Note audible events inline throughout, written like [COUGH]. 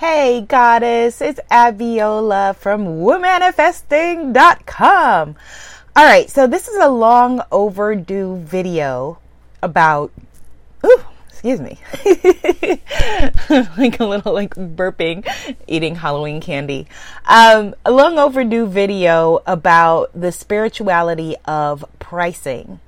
Hey, goddess, it's Abiola from womanifesting.com. All right, so this is a long overdue video about, ooh, excuse me, [LAUGHS] like a little like burping, eating Halloween candy. Um, a long overdue video about the spirituality of pricing.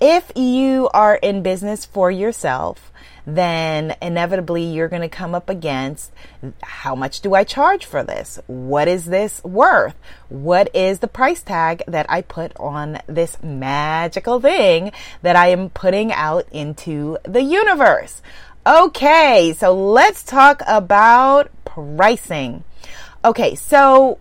If you are in business for yourself, then inevitably you're going to come up against how much do I charge for this? What is this worth? What is the price tag that I put on this magical thing that I am putting out into the universe? Okay, so let's talk about pricing. Okay, so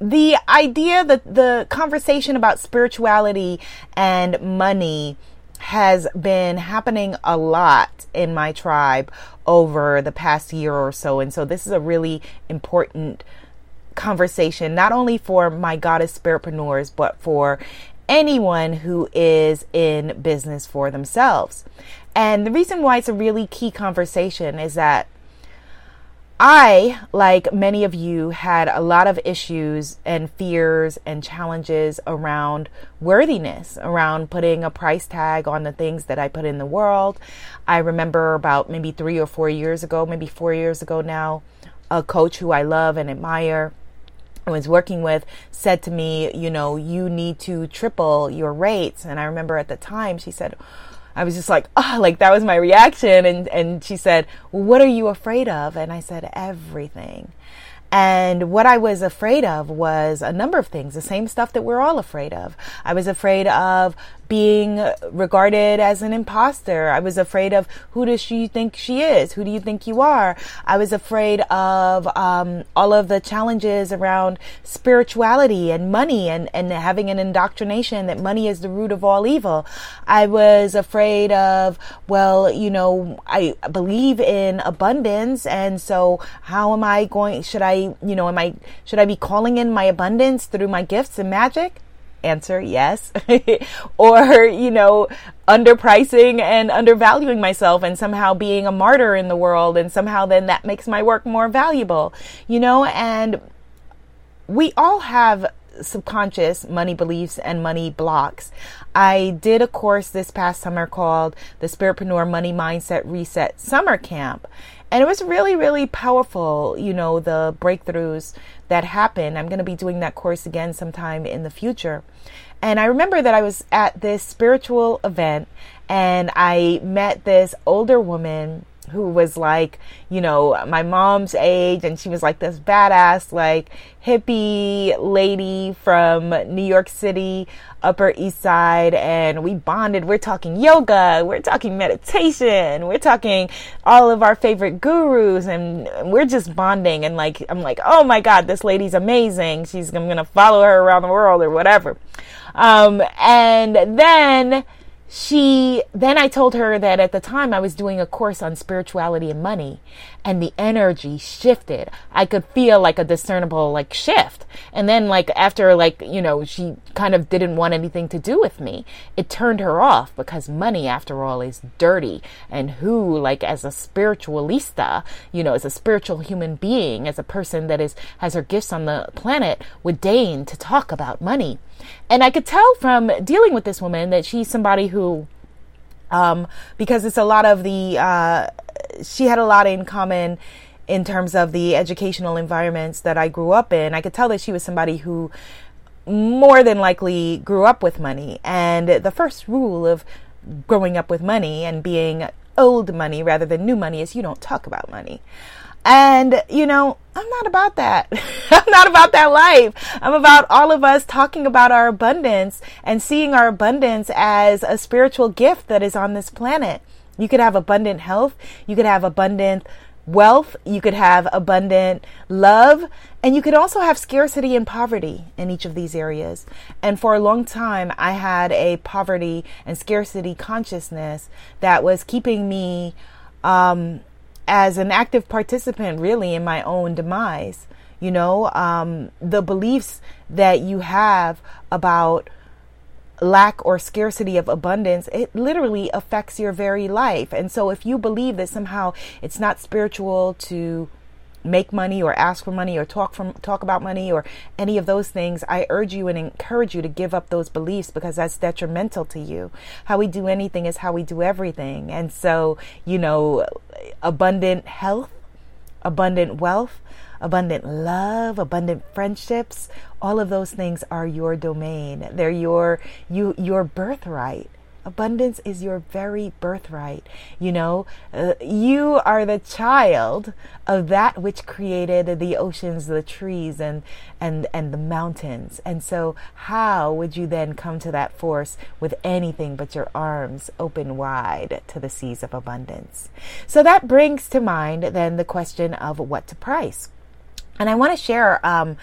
the idea that the conversation about spirituality and money has been happening a lot in my tribe over the past year or so. And so this is a really important conversation, not only for my goddess spiritpreneurs, but for anyone who is in business for themselves. And the reason why it's a really key conversation is that I, like many of you, had a lot of issues and fears and challenges around worthiness, around putting a price tag on the things that I put in the world. I remember about maybe three or four years ago, maybe four years ago now, a coach who I love and admire. Was working with said to me, you know, you need to triple your rates. And I remember at the time she said, I was just like, oh, like that was my reaction. And, and she said, well, what are you afraid of? And I said, everything. And what I was afraid of was a number of things, the same stuff that we're all afraid of. I was afraid of being regarded as an imposter. I was afraid of who does she think she is? Who do you think you are? I was afraid of um, all of the challenges around spirituality and money and, and having an indoctrination that money is the root of all evil. I was afraid of, well, you know, I believe in abundance. And so how am I going, should I, you know, am I, should I be calling in my abundance through my gifts and magic? Answer yes [LAUGHS] or you know underpricing and undervaluing myself and somehow being a martyr in the world and somehow then that makes my work more valuable you know and we all have subconscious money beliefs and money blocks. I did a course this past summer called the Spiritpreneur Money Mindset Reset Summer Camp. And it was really, really powerful, you know, the breakthroughs that happened. I'm going to be doing that course again sometime in the future. And I remember that I was at this spiritual event and I met this older woman who was like, you know, my mom's age, and she was like this badass, like hippie lady from New York City, Upper East Side, and we bonded. We're talking yoga, we're talking meditation, we're talking all of our favorite gurus, and we're just bonding. And like, I'm like, oh my God, this lady's amazing. She's, I'm gonna follow her around the world or whatever. Um, and then, she then I told her that at the time I was doing a course on spirituality and money and the energy shifted. I could feel like a discernible like shift. And then like after like, you know, she kind of didn't want anything to do with me. It turned her off because money after all is dirty. And who like as a spiritualista, you know, as a spiritual human being, as a person that is has her gifts on the planet would deign to talk about money. And I could tell from dealing with this woman that she's somebody who um, because it's a lot of the uh, she had a lot in common in terms of the educational environments that I grew up in. I could tell that she was somebody who more than likely grew up with money. And the first rule of growing up with money and being old money rather than new money is you don't talk about money. And, you know, I'm not about that. [LAUGHS] I'm not about that life. I'm about all of us talking about our abundance and seeing our abundance as a spiritual gift that is on this planet. You could have abundant health. You could have abundant wealth. You could have abundant love. And you could also have scarcity and poverty in each of these areas. And for a long time, I had a poverty and scarcity consciousness that was keeping me, um, as an active participant really in my own demise. You know, um, the beliefs that you have about lack or scarcity of abundance, it literally affects your very life. And so if you believe that somehow it's not spiritual to make money or ask for money or talk from talk about money or any of those things, I urge you and encourage you to give up those beliefs because that's detrimental to you. How we do anything is how we do everything. And so, you know, abundant health, abundant wealth, abundant love, abundant friendships, all of those things are your domain. They're your you your birthright. Abundance is your very birthright. You know, uh, you are the child of that which created the oceans, the trees, and and and the mountains. And so, how would you then come to that force with anything but your arms open wide to the seas of abundance? So that brings to mind then the question of what to price. And I want to share, um,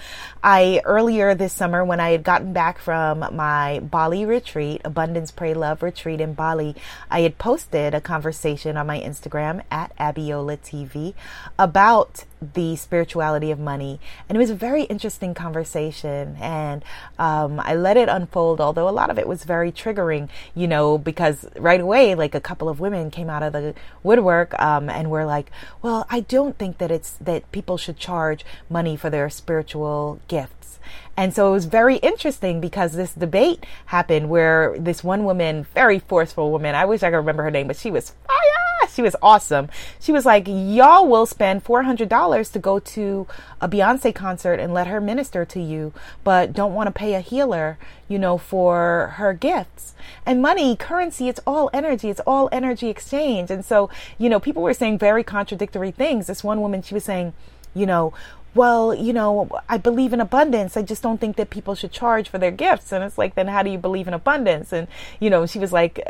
I earlier this summer when I had gotten back from my Bali retreat, Abundance Pray Love retreat in Bali, I had posted a conversation on my Instagram at Abiola TV about the spirituality of money. And it was a very interesting conversation. And um, I let it unfold, although a lot of it was very triggering, you know, because right away, like a couple of women came out of the woodwork um, and were like, well, I don't think that it's that people should charge money for their spiritual gifts. And so it was very interesting because this debate happened where this one woman, very forceful woman, I wish I could remember her name, but she was fire she was awesome. She was like, Y'all will spend $400 to go to a Beyonce concert and let her minister to you, but don't want to pay a healer, you know, for her gifts. And money, currency, it's all energy. It's all energy exchange. And so, you know, people were saying very contradictory things. This one woman, she was saying, you know, well, you know, I believe in abundance. I just don't think that people should charge for their gifts. And it's like, then how do you believe in abundance? And, you know, she was like,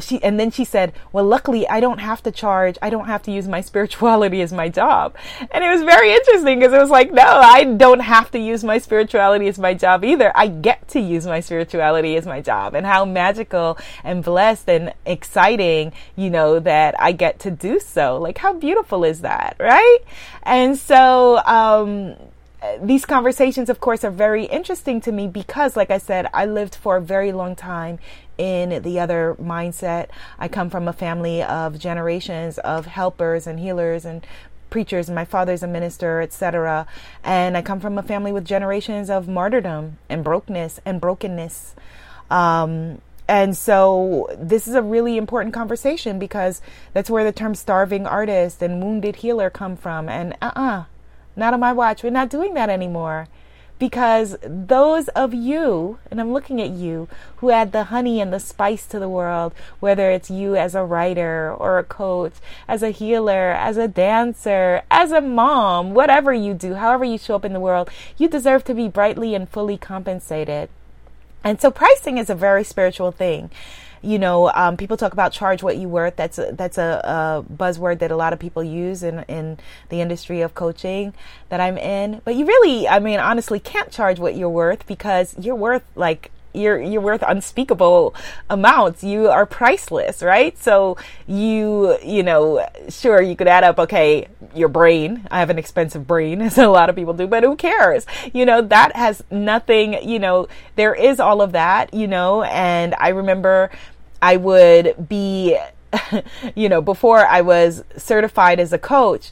she and then she said, "Well, luckily I don't have to charge. I don't have to use my spirituality [LAUGHS] as my job." And it was very interesting because it was like, "No, I don't have to use my spirituality as my job either. I get to use my spirituality as my job." And how magical and blessed and exciting, you know, that I get to do so. Like how beautiful is that, right? And so um these conversations, of course, are very interesting to me because, like I said, I lived for a very long time in the other mindset. I come from a family of generations of helpers and healers and preachers. and My father's a minister, etc. And I come from a family with generations of martyrdom and brokenness and brokenness. Um, and so this is a really important conversation because that's where the term starving artist and wounded healer come from. And uh-uh, not on my watch. We're not doing that anymore because those of you, and I'm looking at you, who add the honey and the spice to the world, whether it's you as a writer or a coach, as a healer, as a dancer, as a mom, whatever you do, however you show up in the world, you deserve to be brightly and fully compensated. And so pricing is a very spiritual thing you know, um, people talk about charge what you worth. That's a, that's a, a, buzzword that a lot of people use in in the industry of coaching that I'm in. But you really, I mean, honestly, can't charge what you're worth because you're worth like you're you're worth unspeakable amounts. You are priceless, right? So you you know, sure you could add up okay, your brain. I have an expensive brain [LAUGHS] as a lot of people do, but who cares? You know, that has nothing, you know, there is all of that, you know, and I remember I would be, [LAUGHS] you know, before I was certified as a coach,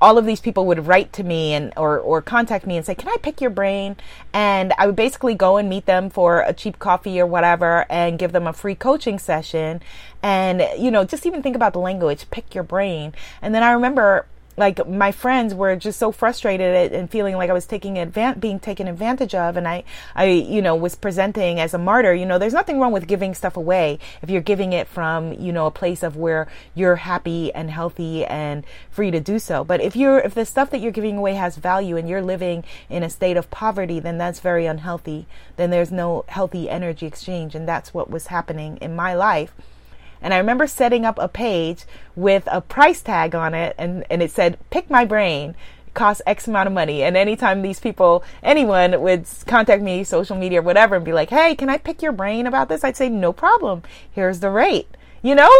all of these people would write to me and or or contact me and say, "Can I pick your brain?" And I would basically go and meet them for a cheap coffee or whatever and give them a free coaching session. And you know, just even think about the language, pick your brain. And then I remember like my friends were just so frustrated and feeling like I was taking advan- being taken advantage of and I I you know was presenting as a martyr you know there's nothing wrong with giving stuff away. If you're giving it from you know a place of where you're happy and healthy and free to do so. But if you're if the stuff that you're giving away has value and you're living in a state of poverty then that's very unhealthy. Then there's no healthy energy exchange and that's what was happening in my life and I remember setting up a page with a price tag on it and, and it said, pick my brain costs X amount of money. And anytime these people, anyone would contact me, social media whatever, and be like, hey, can I pick your brain about this? I'd say, no problem. Here's the rate, you know?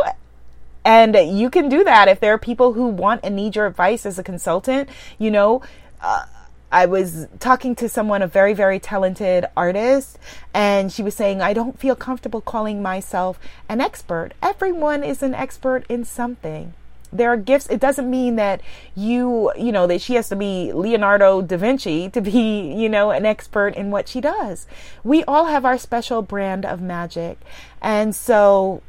And you can do that if there are people who want and need your advice as a consultant, you know. Uh, I was talking to someone, a very, very talented artist, and she was saying, I don't feel comfortable calling myself an expert. Everyone is an expert in something. there are gifts. It doesn't mean that you, you know, that she has to be Leonardo da Vinci to be, you know, an expert in what she does. We all have our special brand of magic. And so,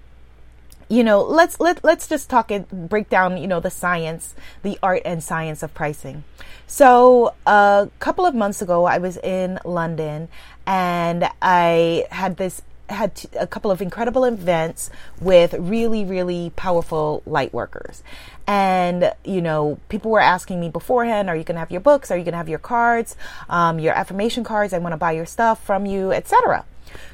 you know, let's let let's just talk and break down, you know, the science, the art and science of pricing. So, a couple of months ago, I was in London and I had this had a couple of incredible events with really, really powerful light workers. And, you know, people were asking me beforehand, are you going to have your books? Are you going to have your cards, um, your affirmation cards? I want to buy your stuff from you, etc.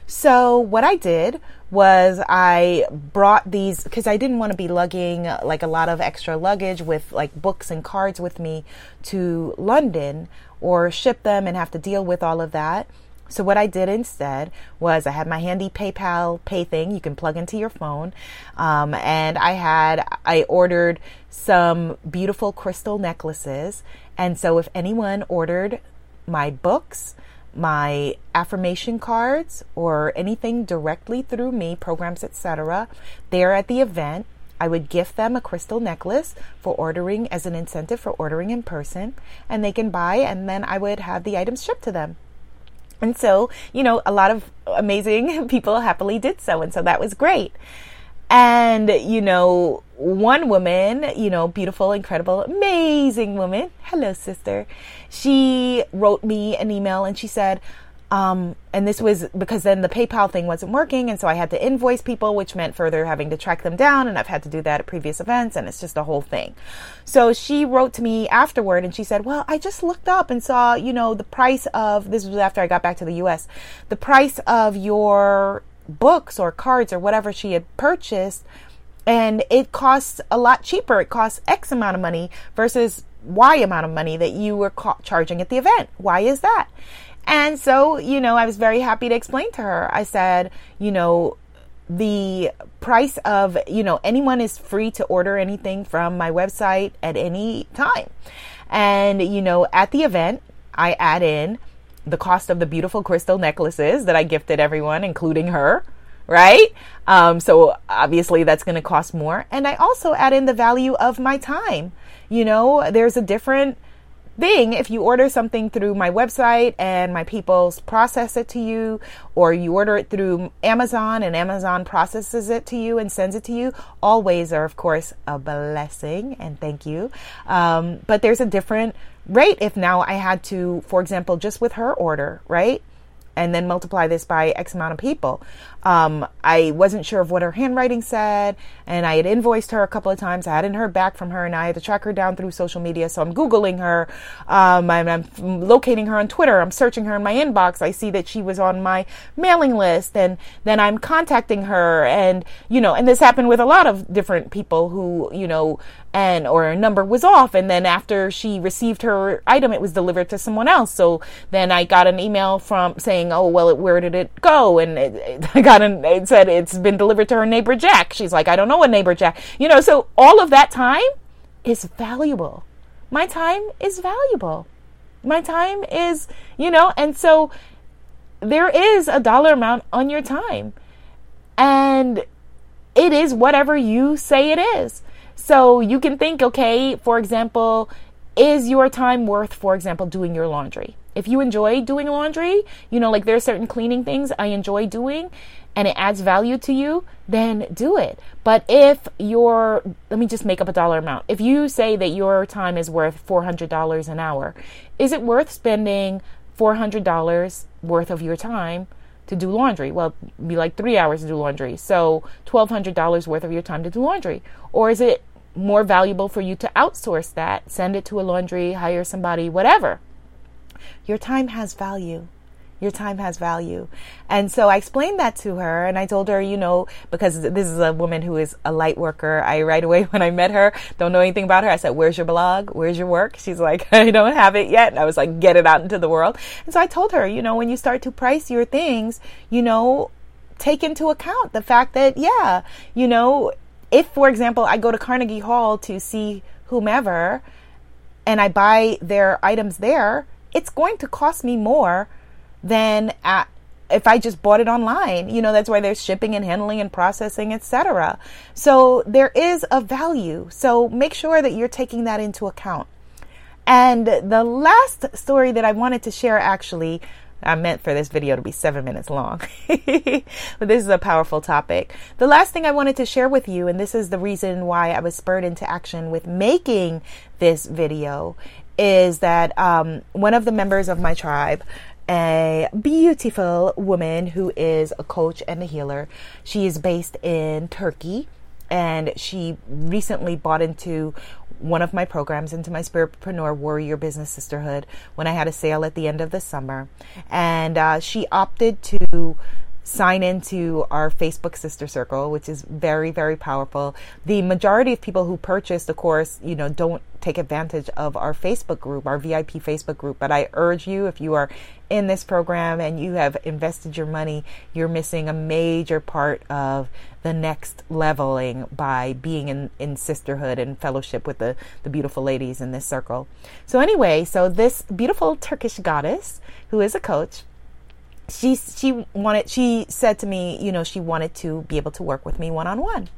So what I did was I brought these because I didn't want to be lugging like a lot of extra luggage with like books and cards with me to London or ship them and have to deal with all of that. So what I did instead was I had my handy PayPal pay thing you can plug into your phone, um, and I had I ordered some beautiful crystal necklaces. And so if anyone ordered my books, my affirmation cards, or anything directly through me, programs, etc., there at the event. I would gift them a crystal necklace for ordering as an incentive for ordering in person, and they can buy, and then I would have the items shipped to them. And so, you know, a lot of amazing [LAUGHS] people happily did so. And so that was great. And, you know, one woman, you know, beautiful, incredible, amazing woman. Hello, sister. She wrote me an email and she said, um, and this was because then the PayPal thing wasn't working. And so I had to invoice people, which meant further having to track them down. And I've had to do that at previous events. And it's just a whole thing. So she wrote to me afterward and she said, Well, I just looked up and saw, you know, the price of this was after I got back to the US, the price of your books or cards or whatever she had purchased. And it costs a lot cheaper. It costs X amount of money versus Y amount of money that you were ca- charging at the event. Why is that? And so, you know, I was very happy to explain to her. I said, you know, the price of, you know, anyone is free to order anything from my website at any time. And, you know, at the event, I add in the cost of the beautiful crystal necklaces that I gifted everyone, including her, right? Um, so obviously that's going to cost more. And I also add in the value of my time. You know, there's a different thing if you order something through my website and my people process it to you, or you order it through Amazon and Amazon processes it to you and sends it to you. All ways are, of course, a blessing and thank you. Um, but there's a different rate if now I had to, for example, just with her order, right? and then multiply this by X amount of people. Um, I wasn't sure of what her handwriting said, and I had invoiced her a couple of times. I hadn't heard back from her, and I had to track her down through social media. So I'm Googling her, um, I'm, I'm locating her on Twitter, I'm searching her in my inbox. I see that she was on my mailing list, and then I'm contacting her, and you know, and this happened with a lot of different people who, you know, and or a number was off and then after she received her item it was delivered to someone else. So then i got an email from saying oh well where did it go? And it, it, [LAUGHS] i got an it said it's been delivered to her neighbor jack. She's like i don't know a neighbor jack. You know so all of that time is valuable. My time is valuable. My time is you know and so there is a dollar amount on your time. And it is whatever you say it is so you can think, okay, for example, is your time worth, for example, doing your laundry? If you enjoy doing laundry, you know, like there are certain cleaning things I enjoy doing and it adds value to you, then do it. But if your, let me just make up a dollar amount. If you say that your time is worth $400 an hour, is it worth spending $400 worth of your time to do laundry. Well, be like three hours to do laundry. So $1,200 worth of your time to do laundry. Or is it more valuable for you to outsource that, send it to a laundry, hire somebody, whatever? Your time has value. Your time has value. And so I explained that to her and I told her, you know, because this is a woman who is a light worker. I right away [LAUGHS] when I met her, don't know anything about her. I said, where's your blog? Where's your work? She's like, [LAUGHS] I don't have it yet. And I was like, get it out into the world. And so I told her, you know, when you start to price your things, you know, take into account the fact that, yeah, you know, if for example, I go to Carnegie Hall to see whomever and I buy their items there, it's going to cost me more than at if I just bought it online, you know, that's why there's shipping and handling and processing, etc. So there is a value. So make sure that you're taking that into account. And the last story that I wanted to share actually I meant for this video to be seven minutes long, [LAUGHS] but this is a powerful topic. The last thing I wanted to share with you, and this is the reason why I was spurred into action with making this video, is that um, one of the members of my tribe, a beautiful woman who is a coach and a healer, she is based in Turkey and she recently bought into one of my programs into my Spiritpreneur Warrior Business Sisterhood when I had a sale at the end of the summer. And uh, she opted to sign into our Facebook sister circle, which is very, very powerful. The majority of people who purchase the course, you know, don't take advantage of our Facebook group, our VIP Facebook group. But I urge you, if you are in this program and you have invested your money, you're missing a major part of the next leveling by being in, in sisterhood and fellowship with the, the beautiful ladies in this circle. So anyway, so this beautiful Turkish goddess who is a coach she she wanted she said to me, you know, she wanted to be able to work with me one on one.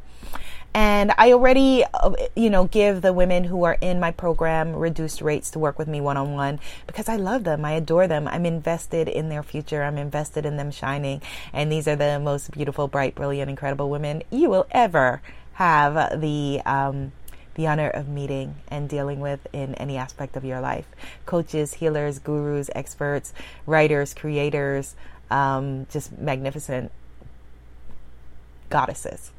And I already, uh, you know, give the women who are in my program reduced rates to work with me one on one because I love them. I adore them. I'm invested in their future. I'm invested in them shining. And these are the most beautiful, bright, brilliant, incredible women you will ever have the, um, the honor of meeting and dealing with in any aspect of your life. Coaches, healers, gurus, experts, writers, creators, um, just magnificent goddesses.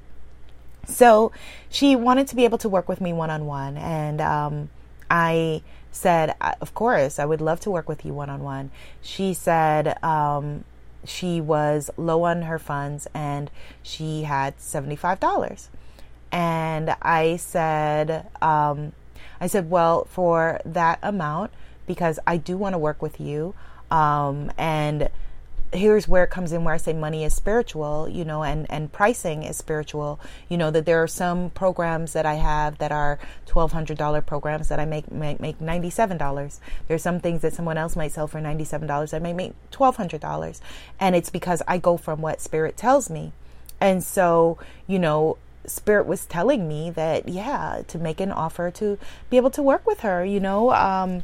So she wanted to be able to work with me one on one, and um, I said, Of course, I would love to work with you one on one. She said, um, she was low on her funds and she had $75 and I said, um, I said, well, for that amount, because I do want to work with you, um, and here's where it comes in where I say money is spiritual, you know, and, and pricing is spiritual. You know, that there are some programs that I have that are $1,200 programs that I make, make, make $97. There's some things that someone else might sell for $97. I may make $1,200. And it's because I go from what spirit tells me. And so, you know, spirit was telling me that yeah to make an offer to be able to work with her you know um,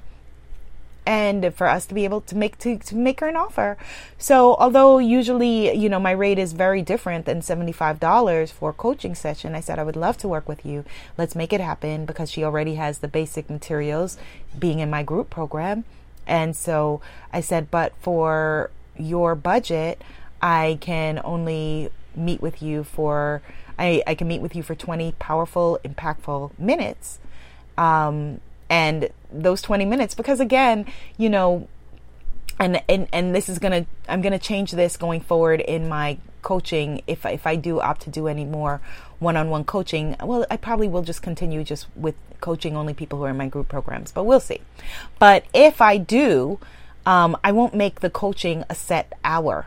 and for us to be able to make to, to make her an offer. So although usually you know my rate is very different than $75 for a coaching session i said i would love to work with you. Let's make it happen because she already has the basic materials being in my group program. And so i said but for your budget i can only meet with you for I, I can meet with you for 20 powerful, impactful minutes. Um, and those 20 minutes, because again, you know, and, and, and this is going to, I'm going to change this going forward in my coaching. If, if I do opt to do any more one-on-one coaching, well, I probably will just continue just with coaching only people who are in my group programs, but we'll see. But if I do, um, I won't make the coaching a set hour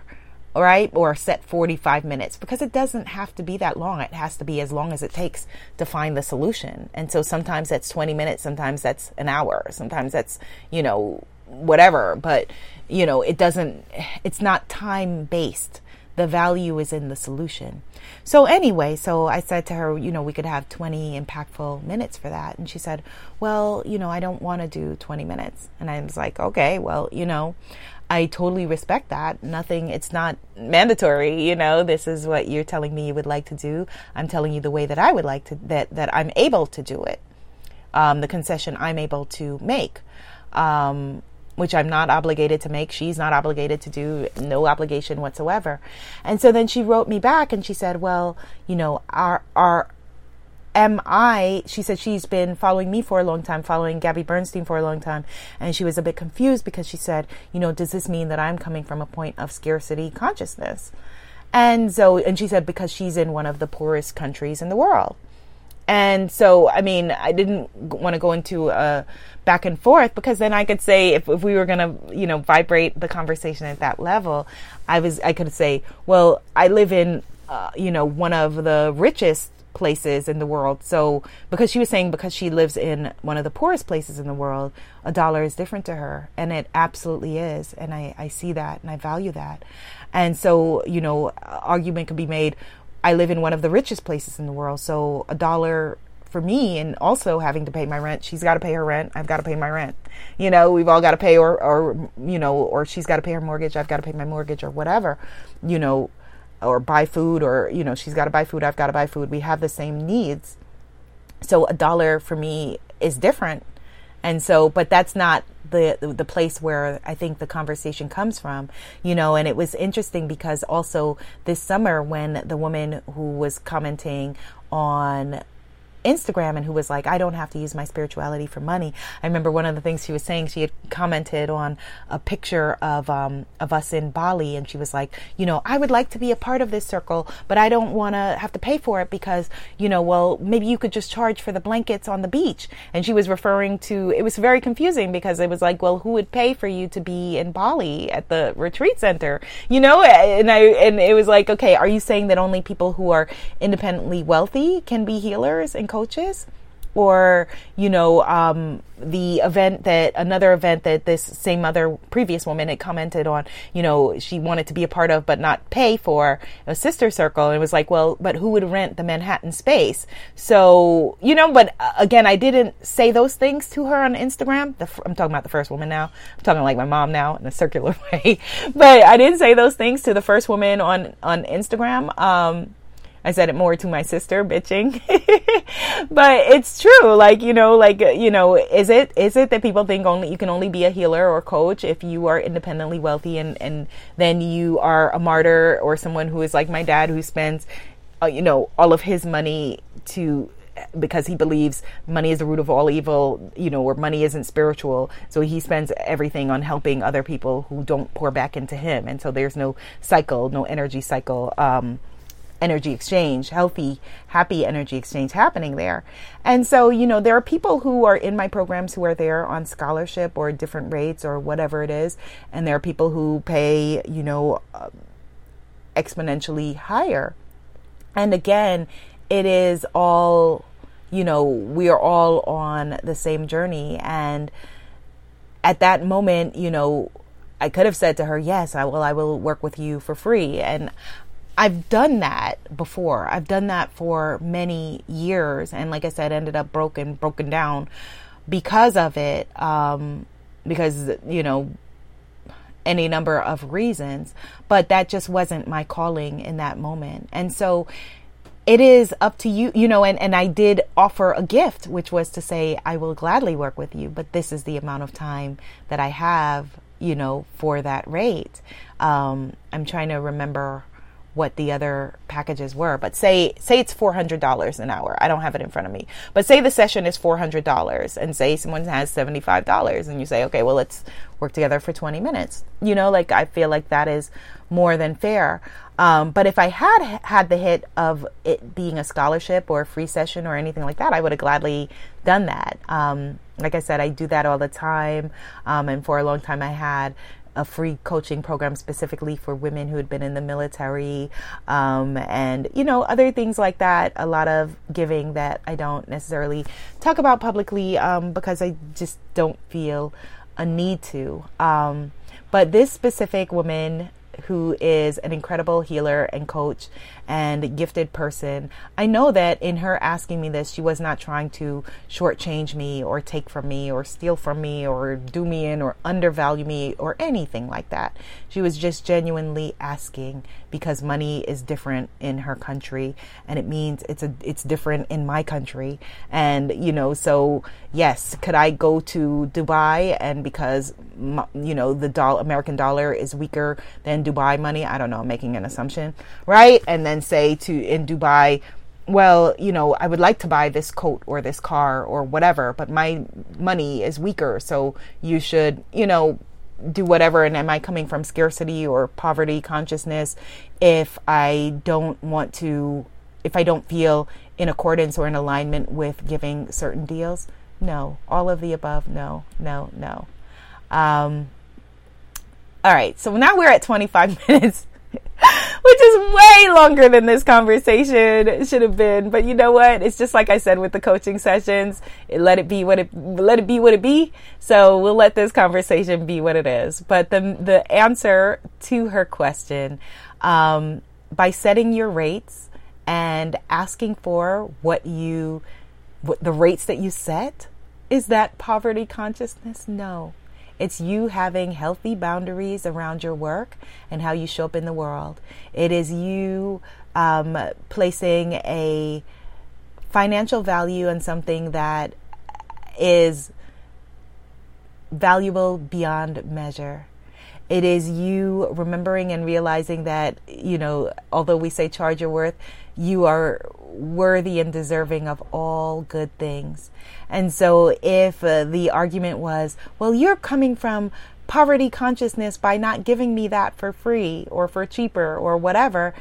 right? Or set 45 minutes because it doesn't have to be that long. It has to be as long as it takes to find the solution. And so sometimes that's 20 minutes, sometimes that's an hour, sometimes that's, you know, whatever. But, you know, it doesn't, it's not time based. The value is in the solution. So anyway, so I said to her, you know, we could have 20 impactful minutes for that. And she said, well, you know, I don't want to do 20 minutes. And I was like, okay, well, you know, I totally respect that. Nothing, it's not mandatory, you know, this is what you're telling me you would like to do. I'm telling you the way that I would like to, that, that I'm able to do it. Um, the concession I'm able to make. Um, which I'm not obligated to make. She's not obligated to do, no obligation whatsoever. And so then she wrote me back and she said, well, you know, our, our, am I, she said she's been following me for a long time, following Gabby Bernstein for a long time. And she was a bit confused because she said, you know, does this mean that I'm coming from a point of scarcity consciousness? And so, and she said, because she's in one of the poorest countries in the world. And so, I mean, I didn't want to go into a back and forth because then I could say, if, if we were going to, you know, vibrate the conversation at that level, I was, I could say, well, I live in, uh, you know, one of the richest places in the world. So, because she was saying because she lives in one of the poorest places in the world, a dollar is different to her. And it absolutely is. And I, I see that and I value that. And so, you know, argument could be made I live in one of the richest places in the world. So, a dollar for me and also having to pay my rent she's got to pay her rent i've got to pay my rent you know we've all got to pay or or you know or she's got to pay her mortgage i've got to pay my mortgage or whatever you know or buy food or you know she's got to buy food i've got to buy food. We have the same needs. So a dollar for me is different. And so but that's not the the place where i think the conversation comes from you know and it was interesting because also this summer when the woman who was commenting on Instagram and who was like, I don't have to use my spirituality for money. I remember one of the things she was saying, she had commented on a picture of, um, of us in Bali and she was like, you know, I would like to be a part of this circle, but I don't want to have to pay for it because, you know, well, maybe you could just charge for the blankets on the beach. And she was referring to, it was very confusing because it was like, well, who would pay for you to be in Bali at the retreat center? You know, and I, and it was like, okay, are you saying that only people who are independently wealthy can be healers and coaches or you know um, the event that another event that this same other previous woman had commented on you know she wanted to be a part of but not pay for a sister circle. And it was like well but who would rent the manhattan space? So you know but uh, again i didn't say those things to her on instagram. I'm talking about the first woman now. I'm talking like my mom now in a circular [LAUGHS] way. But i didn't say those things to the first woman on on instagram. Um, I said it more to my sister, bitching. [LAUGHS] but it's true. Like, you know, like, you know, is it, is it that people think only, you can only be a healer or coach if you are independently wealthy and, and then you are a martyr or someone who is like my dad who spends, uh, you know, all of his money to because he believes money is the root of all evil, you know, or money isn't spiritual. So he spends everything on helping other people who don't pour back into him. And so there's no cycle, no energy cycle. Um, energy exchange, healthy, happy energy exchange happening there. And so, you know, there are people who are in my programs who are there on scholarship or different rates or whatever it is. And there are people who pay, you know, uh, exponentially higher. And again, it is all, you know, we are all on the same journey. And at that moment, you know, I could have said to her, "Yes, I will. I will work with you for free." And I've done that before. I've done that for many years, and like I said, ended up broken, broken down because of it. Um, because you know, any number of reasons, but that just wasn't my calling in that moment, and so it is up to you, you know, and, and I did offer a gift, which was to say, I will gladly work with you, but this is the amount of time that I have, you know, for that rate. Um, I'm trying to remember what the other packages were. But say say it's four hundred dollars an hour. I don't have it in front of me. But say the session is four hundred dollars, and say someone has seventy five dollars, and you say, okay, well let's work together for twenty minutes. You know, like I feel like that is more than fair. Um, but if I had had the hit of it being a scholarship or a free session or anything like that, I would have gladly done that. Um, like I said, I do that all the time. Um, and for a long time, I had a free coaching program specifically for women who had been in the military, um, and you know other things like that. A lot of giving that I don't necessarily talk about publicly um, because I just don't feel a need to. Um, but this specific woman who is an incredible healer and coach and gifted person. I know that in her asking me this, she was not trying to shortchange me or take from me or steal from me or do me in or undervalue me or anything like that. She was just genuinely asking because money is different in her country and it means it's a it's different in my country and you know so yes could I go to Dubai and because you know the dollar American dollar is weaker than Dubai money I don't know I'm making an assumption right and then say to in Dubai, well, you know, I would like to buy this coat or this car or whatever, but my money is weaker, so you should, you know, do whatever and am I coming from scarcity or poverty consciousness if I don't want to if I don't feel in accordance or in alignment with giving certain deals? No. All of the above, no, no, no. Um, all right, so now we're at 25 [LAUGHS] minutes which is way longer than this conversation should have been. But you know what? It's just like I said with the coaching sessions. It, let it be what it let it be what it be. So we'll let this conversation be what it is. But the the answer to her question, um, by setting your rates and asking for what you what the rates that you set, is that poverty consciousness? No. It's you having healthy boundaries around your work and how you show up in the world. It is you um, placing a financial value on something that is valuable beyond measure. It is you remembering and realizing that, you know, although we say charge your worth, you are worthy and deserving of all good things. And so if uh, the argument was, well, you're coming from poverty consciousness by not giving me that for free or for cheaper or whatever,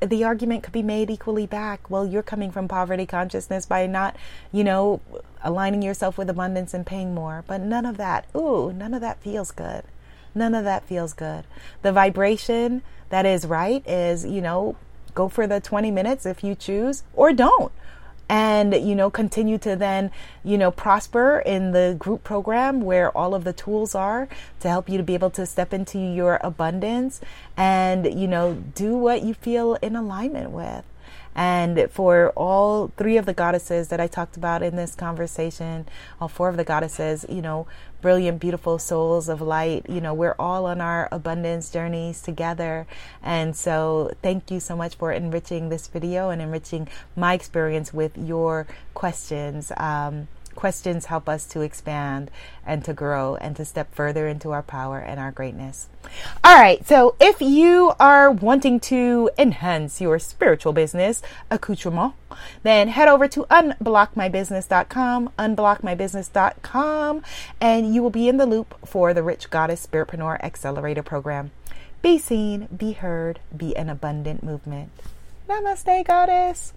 the argument could be made equally back. Well, you're coming from poverty consciousness by not, you know, aligning yourself with abundance and paying more. But none of that, ooh, none of that feels good. None of that feels good. The vibration that is right is, you know, go for the 20 minutes if you choose or don't. And you know continue to then you know prosper in the group program where all of the tools are to help you to be able to step into your abundance and you know do what you feel in alignment with and for all three of the goddesses that I talked about in this conversation, all four of the goddesses, you know, brilliant, beautiful souls of light, you know, we're all on our abundance journeys together. And so thank you so much for enriching this video and enriching my experience with your questions. Um, questions help us to expand and to grow and to step further into our power and our greatness. All right, so if you are wanting to enhance your spiritual business accoutrement, then head over to unblockmybusiness.com, unblockmybusiness.com, and you will be in the loop for the Rich Goddess Spiritpreneur Accelerator Program. Be seen, be heard, be an abundant movement. Namaste, Goddess.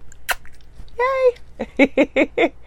Yay! [LAUGHS]